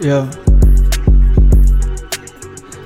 Yeah.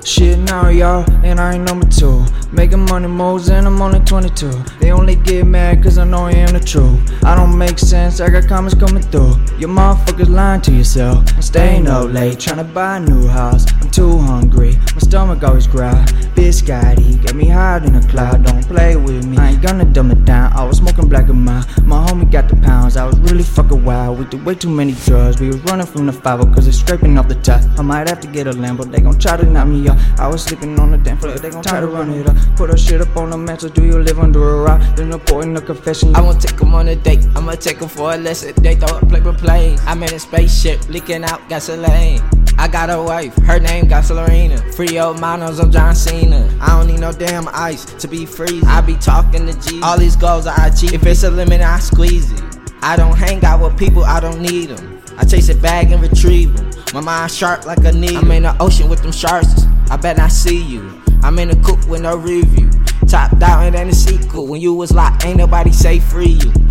Shit now, y'all, and I ain't number two. Making money moves, and I'm only 22. They only get mad cause I know I am the truth. I don't make sense, I got comments coming through. You motherfuckers lying to yourself. I'm staying up late, trying to buy a new house. I'm too hungry, my stomach always growl. Biscotti, get me higher in a cloud, don't play with me. I ain't gonna dumb it down, I was smoking black and my My homie got the I was really fucking wild. We did way too many drugs, we was running from the 5 cause it's scraping off the top. I might have to get a Lambo, they gon' try to knock me off. I was sleeping on the damn floor, they gon' try to run it up. Put a shit up on the mantle, do you live under a rock? Then the boy in the confession. I won't take 'em on a date, I'ma take 'em for a lesson. They throw a play for plane. I'm in a spaceship, leaking out gasoline. I got a wife, her name got Gasoline. Free old models, I'm John Cena. I don't need no damn ice to be freezing. I be talking to G. All these goals I achieve. If it's a limit, I squeeze it. I don't hang out with people, I don't need them. I chase a bag and retrieve them. My mind sharp like a needle. I'm in the ocean with them sharks. I bet I see you. I'm in the coop with no review. Top down, ain't a sequel. When you was locked, ain't nobody say free you.